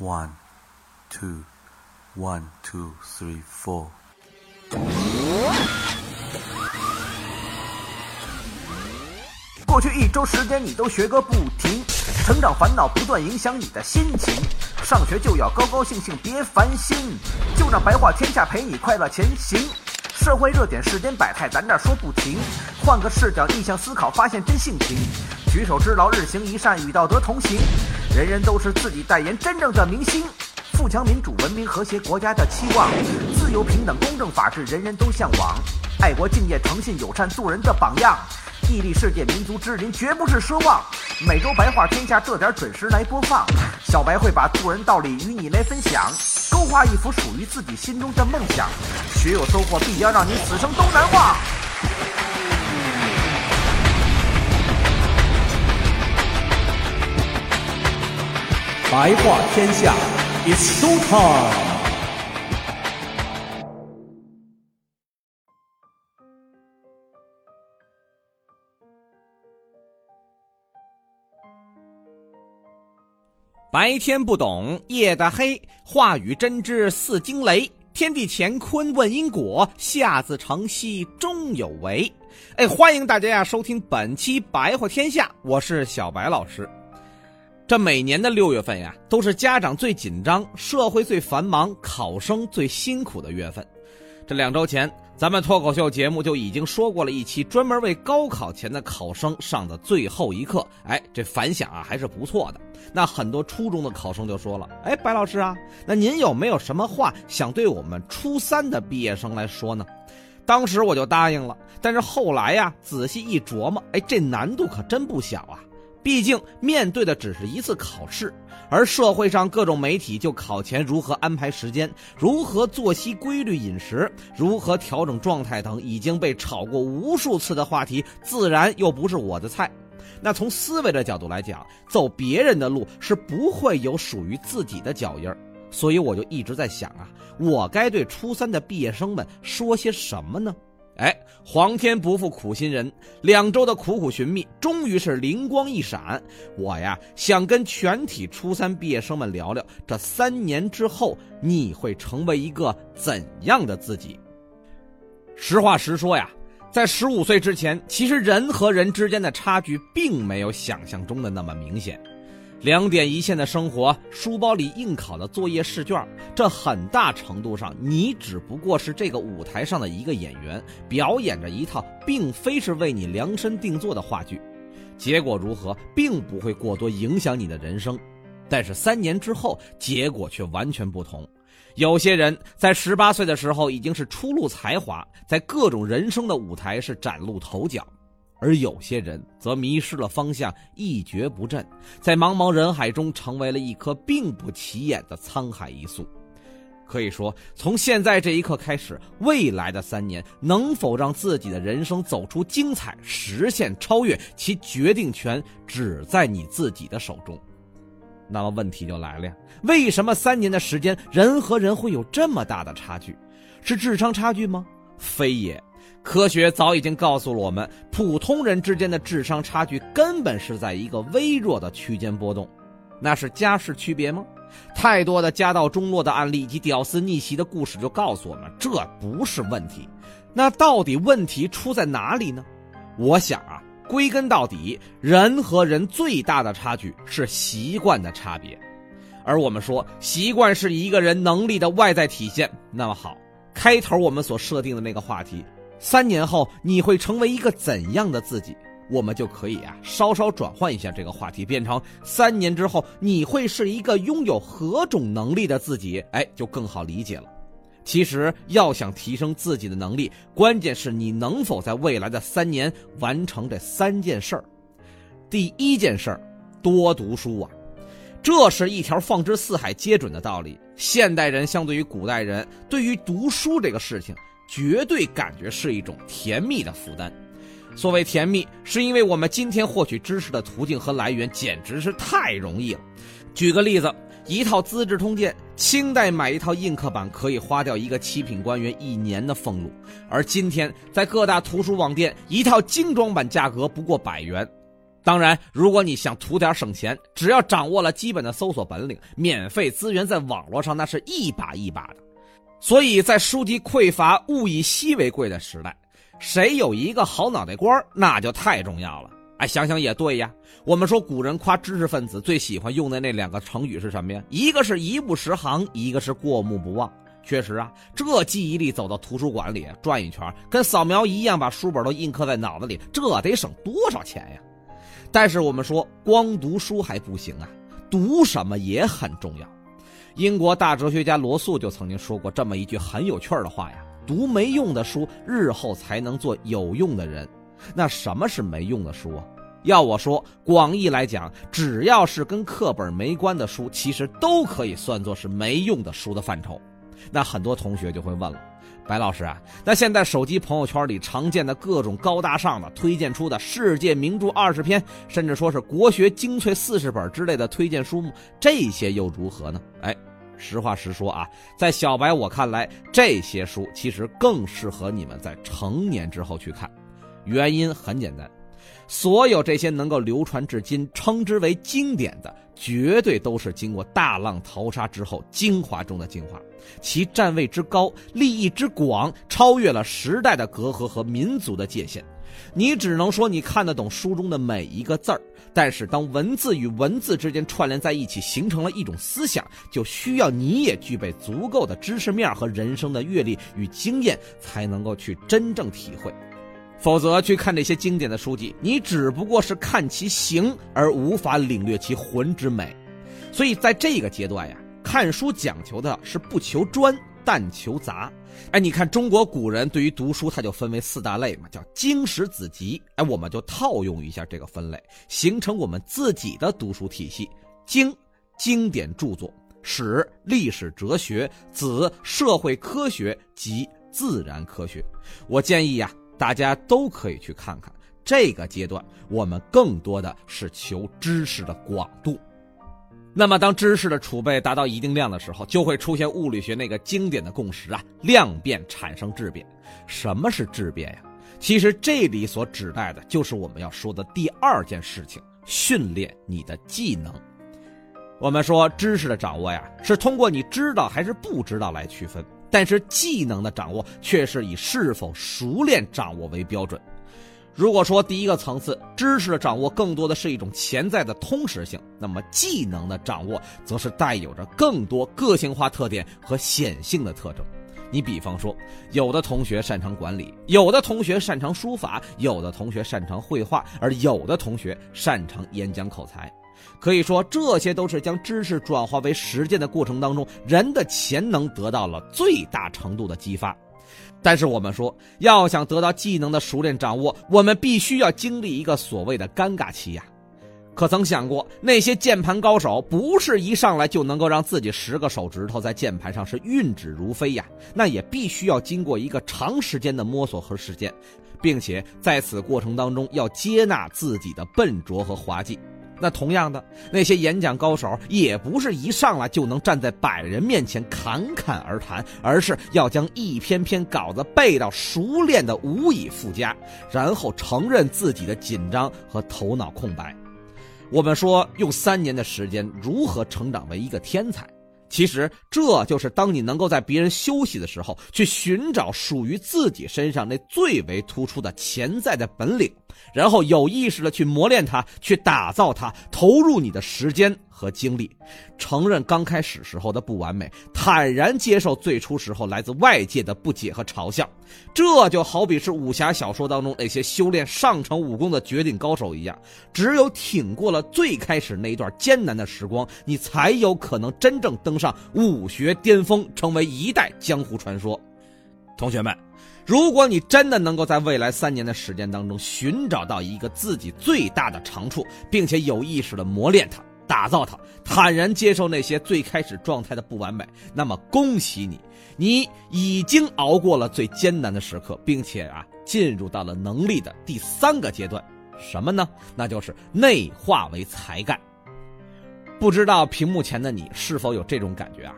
One, two, one, two, three, four. 过去一周时间，你都学个不停，成长烦恼不断影响你的心情。上学就要高高兴兴，别烦心，就让白话天下陪你快乐前行。社会热点、世间百态，咱这说不停。换个视角，逆向思考，发现真性情。举手之劳，日行一善，与道德同行。人人都是自己代言，真正的明星。富强、民主、文明、和谐，国家的期望。自由、平等、公正、法治，人人都向往。爱国、敬业、诚信、友善，做人的榜样。屹立世界，民族之林，绝不是奢望。每周白话天下，这点准时来播放。小白会把做人道理与你来分享，勾画一幅属于自己心中的梦想。学有收获，必将让你此生都难忘。白话天下，It's show time。白天不懂夜的黑，话语真知似惊雷。天地乾坤问因果，下自成蹊终有为。哎，欢迎大家呀收听本期白话天下，我是小白老师。这每年的六月份呀，都是家长最紧张、社会最繁忙、考生最辛苦的月份。这两周前，咱们脱口秀节目就已经说过了一期专门为高考前的考生上的最后一课。哎，这反响啊还是不错的。那很多初中的考生就说了：“哎，白老师啊，那您有没有什么话想对我们初三的毕业生来说呢？”当时我就答应了，但是后来呀，仔细一琢磨，哎，这难度可真不小啊。毕竟面对的只是一次考试，而社会上各种媒体就考前如何安排时间、如何作息规律、饮食、如何调整状态等已经被炒过无数次的话题，自然又不是我的菜。那从思维的角度来讲，走别人的路是不会有属于自己的脚印儿。所以我就一直在想啊，我该对初三的毕业生们说些什么呢？哎，皇天不负苦心人，两周的苦苦寻觅，终于是灵光一闪。我呀，想跟全体初三毕业生们聊聊，这三年之后你会成为一个怎样的自己？实话实说呀，在十五岁之前，其实人和人之间的差距并没有想象中的那么明显。两点一线的生活，书包里应考的作业试卷，这很大程度上，你只不过是这个舞台上的一个演员，表演着一套并非是为你量身定做的话剧。结果如何，并不会过多影响你的人生。但是三年之后，结果却完全不同。有些人在十八岁的时候已经是初露才华，在各种人生的舞台是崭露头角。而有些人则迷失了方向，一蹶不振，在茫茫人海中成为了一颗并不起眼的沧海一粟。可以说，从现在这一刻开始，未来的三年能否让自己的人生走出精彩、实现超越，其决定权只在你自己的手中。那么问题就来了呀，为什么三年的时间，人和人会有这么大的差距？是智商差距吗？非也。科学早已经告诉了我们，普通人之间的智商差距根本是在一个微弱的区间波动，那是家世区别吗？太多的家道中落的案例以及屌丝逆袭的故事就告诉我们，这不是问题。那到底问题出在哪里呢？我想啊，归根到底，人和人最大的差距是习惯的差别。而我们说，习惯是一个人能力的外在体现。那么好，开头我们所设定的那个话题。三年后你会成为一个怎样的自己？我们就可以啊稍稍转换一下这个话题，变成三年之后你会是一个拥有何种能力的自己？哎，就更好理解了。其实要想提升自己的能力，关键是你能否在未来的三年完成这三件事儿。第一件事儿，多读书啊，这是一条放之四海皆准的道理。现代人相对于古代人，对于读书这个事情。绝对感觉是一种甜蜜的负担。所谓甜蜜，是因为我们今天获取知识的途径和来源简直是太容易了。举个例子，一套《资治通鉴》，清代买一套印刻版可以花掉一个七品官员一年的俸禄，而今天在各大图书网店，一套精装版价格不过百元。当然，如果你想图点省钱，只要掌握了基本的搜索本领，免费资源在网络上那是一把一把的。所以在书籍匮乏、物以稀为贵的时代，谁有一个好脑袋瓜那就太重要了。哎，想想也对呀。我们说古人夸知识分子最喜欢用的那两个成语是什么呀？一个是一目十行，一个是过目不忘。确实啊，这记忆力走到图书馆里转一圈，跟扫描一样，把书本都印刻在脑子里，这得省多少钱呀？但是我们说，光读书还不行啊，读什么也很重要。英国大哲学家罗素就曾经说过这么一句很有趣儿的话呀：“读没用的书，日后才能做有用的人。”那什么是没用的书啊？要我说，广义来讲，只要是跟课本没关的书，其实都可以算作是没用的书的范畴。那很多同学就会问了。白老师啊，那现在手机朋友圈里常见的各种高大上的推荐出的世界名著二十篇，甚至说是国学精粹四十本之类的推荐书目，这些又如何呢？哎，实话实说啊，在小白我看来，这些书其实更适合你们在成年之后去看。原因很简单，所有这些能够流传至今、称之为经典的。绝对都是经过大浪淘沙之后精华中的精华，其站位之高、立意之广，超越了时代的隔阂和民族的界限。你只能说你看得懂书中的每一个字儿，但是当文字与文字之间串联在一起，形成了一种思想，就需要你也具备足够的知识面和人生的阅历与经验，才能够去真正体会。否则，去看这些经典的书籍，你只不过是看其形，而无法领略其魂之美。所以，在这个阶段呀，看书讲求的是不求专，但求杂。哎，你看中国古人对于读书，它就分为四大类嘛，叫经史子集。哎，我们就套用一下这个分类，形成我们自己的读书体系：经，经典著作；史，历史哲学；子，社会科学及自然科学。我建议呀。大家都可以去看看，这个阶段我们更多的是求知识的广度。那么，当知识的储备达到一定量的时候，就会出现物理学那个经典的共识啊：量变产生质变。什么是质变呀？其实这里所指代的就是我们要说的第二件事情：训练你的技能。我们说知识的掌握呀，是通过你知道还是不知道来区分。但是技能的掌握却是以是否熟练掌握为标准。如果说第一个层次知识的掌握更多的是一种潜在的通识性，那么技能的掌握则是带有着更多个性化特点和显性的特征。你比方说，有的同学擅长管理，有的同学擅长书法，有的同学擅长绘画，而有的同学擅长演讲口才。可以说，这些都是将知识转化为实践的过程当中，人的潜能得到了最大程度的激发。但是我们说，要想得到技能的熟练掌握，我们必须要经历一个所谓的尴尬期呀。可曾想过，那些键盘高手不是一上来就能够让自己十个手指头在键盘上是运指如飞呀？那也必须要经过一个长时间的摸索和实践，并且在此过程当中要接纳自己的笨拙和滑稽。那同样的，那些演讲高手也不是一上来就能站在百人面前侃侃而谈，而是要将一篇篇稿子背到熟练的无以复加，然后承认自己的紧张和头脑空白。我们说用三年的时间如何成长为一个天才？其实这就是当你能够在别人休息的时候，去寻找属于自己身上那最为突出的潜在的本领。然后有意识的去磨练它，去打造它，投入你的时间和精力，承认刚开始时候的不完美，坦然接受最初时候来自外界的不解和嘲笑。这就好比是武侠小说当中那些修炼上乘武功的绝顶高手一样，只有挺过了最开始那一段艰难的时光，你才有可能真正登上武学巅峰，成为一代江湖传说。同学们。如果你真的能够在未来三年的时间当中寻找到一个自己最大的长处，并且有意识的磨练它、打造它，坦然接受那些最开始状态的不完美，那么恭喜你，你已经熬过了最艰难的时刻，并且啊，进入到了能力的第三个阶段，什么呢？那就是内化为才干。不知道屏幕前的你是否有这种感觉啊？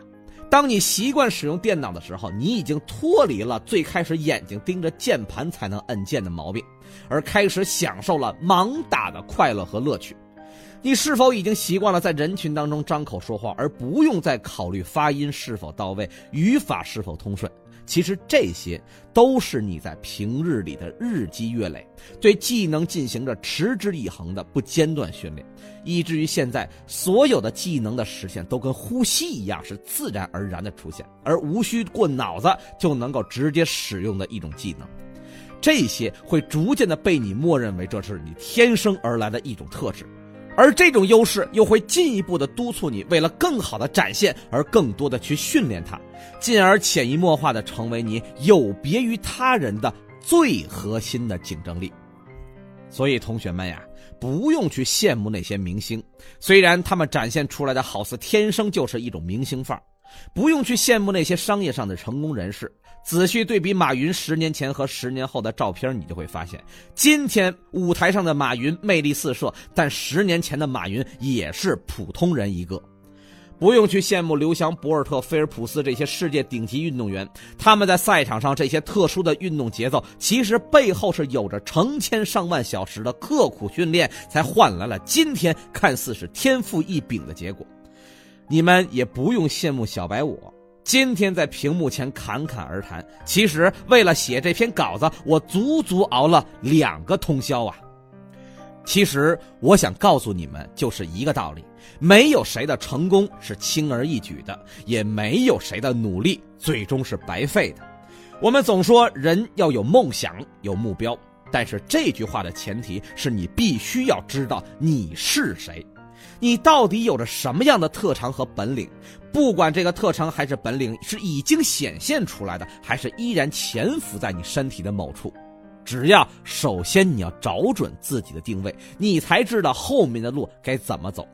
当你习惯使用电脑的时候，你已经脱离了最开始眼睛盯着键盘才能按键的毛病，而开始享受了盲打的快乐和乐趣。你是否已经习惯了在人群当中张口说话，而不用再考虑发音是否到位、语法是否通顺？其实这些都是你在平日里的日积月累，对技能进行着持之以恒的不间断训练，以至于现在所有的技能的实现都跟呼吸一样，是自然而然的出现，而无需过脑子就能够直接使用的一种技能。这些会逐渐的被你默认为这是你天生而来的一种特质。而这种优势又会进一步的督促你，为了更好的展现而更多的去训练它，进而潜移默化的成为你有别于他人的最核心的竞争力。所以，同学们呀，不用去羡慕那些明星，虽然他们展现出来的好似天生就是一种明星范儿；不用去羡慕那些商业上的成功人士。仔细对比马云十年前和十年后的照片，你就会发现，今天舞台上的马云魅力四射，但十年前的马云也是普通人一个。不用去羡慕刘翔、博尔特、菲尔普斯这些世界顶级运动员，他们在赛场上这些特殊的运动节奏，其实背后是有着成千上万小时的刻苦训练，才换来了今天看似是天赋异禀的结果。你们也不用羡慕小白我。今天在屏幕前侃侃而谈，其实为了写这篇稿子，我足足熬了两个通宵啊！其实我想告诉你们，就是一个道理：没有谁的成功是轻而易举的，也没有谁的努力最终是白费的。我们总说人要有梦想、有目标，但是这句话的前提是你必须要知道你是谁。你到底有着什么样的特长和本领？不管这个特长还是本领是已经显现出来的，还是依然潜伏在你身体的某处，只要首先你要找准自己的定位，你才知道后面的路该怎么走。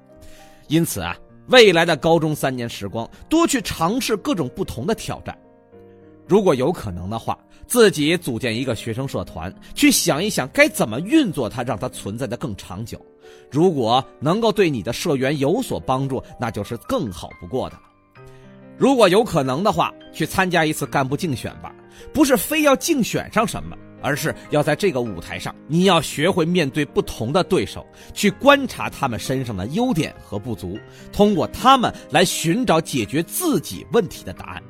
因此啊，未来的高中三年时光，多去尝试各种不同的挑战。如果有可能的话，自己组建一个学生社团，去想一想该怎么运作它，让它存在的更长久。如果能够对你的社员有所帮助，那就是更好不过的了。如果有可能的话，去参加一次干部竞选吧，不是非要竞选上什么，而是要在这个舞台上，你要学会面对不同的对手，去观察他们身上的优点和不足，通过他们来寻找解决自己问题的答案。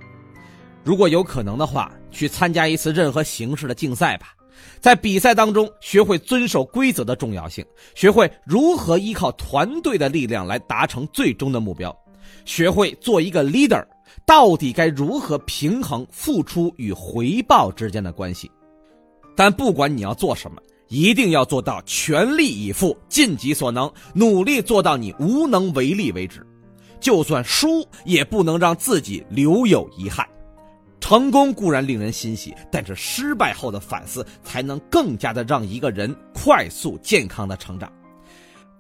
如果有可能的话，去参加一次任何形式的竞赛吧。在比赛当中，学会遵守规则的重要性，学会如何依靠团队的力量来达成最终的目标，学会做一个 leader，到底该如何平衡付出与回报之间的关系。但不管你要做什么，一定要做到全力以赴，尽己所能，努力做到你无能为力为止。就算输，也不能让自己留有遗憾。成功固然令人欣喜，但是失败后的反思才能更加的让一个人快速健康的成长。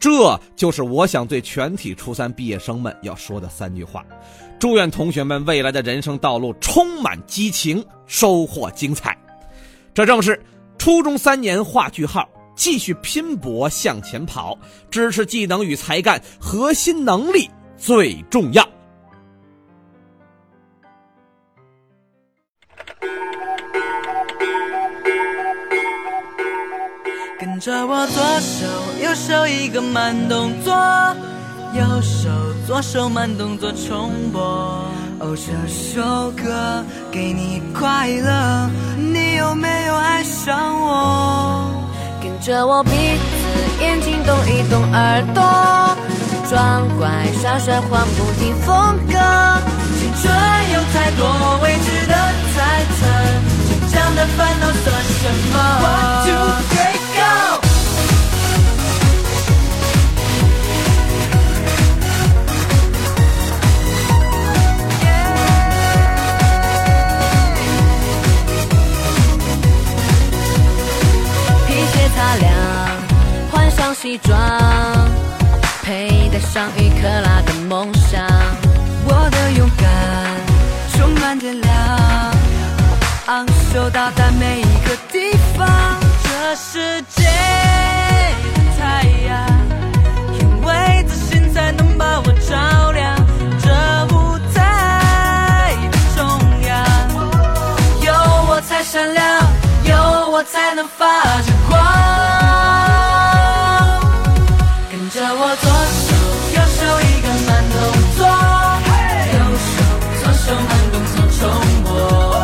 这就是我想对全体初三毕业生们要说的三句话。祝愿同学们未来的人生道路充满激情，收获精彩。这正是初中三年画句号，继续拼搏向前跑，支持技能与才干，核心能力最重要。着我左手右手一个慢动作，右手左手慢动作重播。哦，这首歌给你快乐，你有没有爱上我？跟着我鼻子眼睛动一动耳朵，装乖耍帅换不停风格。青春到达每一个地方。这世界的太阳，因为自信才能把我照亮。这舞台的中央，有我才闪亮，有我才能发着光。跟着我左手右手一个慢动作，右手左手慢动作重播。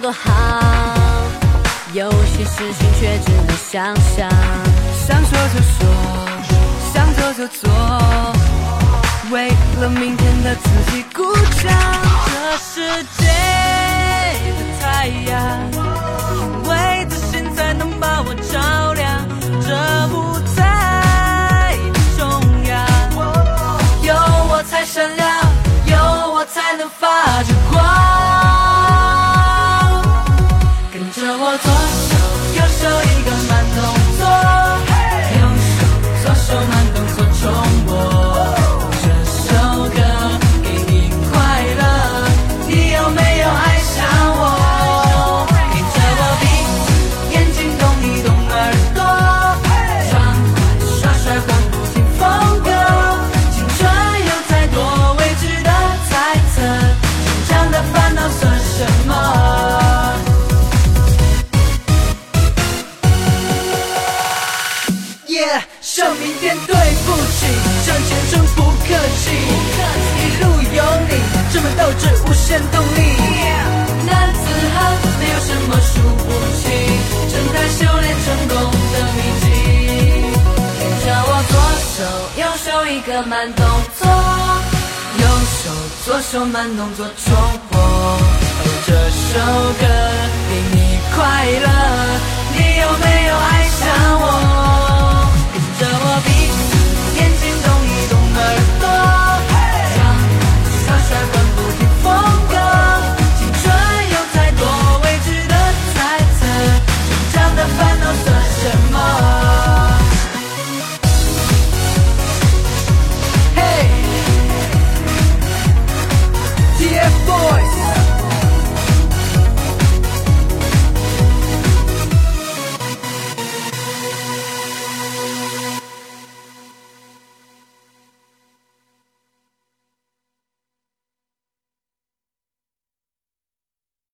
多好，有些事情却只能想想。想说就说，想做就做。为了明天的自己鼓掌。这世界的太阳？为自信才能把我照亮。这舞台不重要，有我才闪亮，有我才能发着光。左手右手一个左手慢动作？重播这首歌给你快乐你有没有爱上我？跟着我鼻子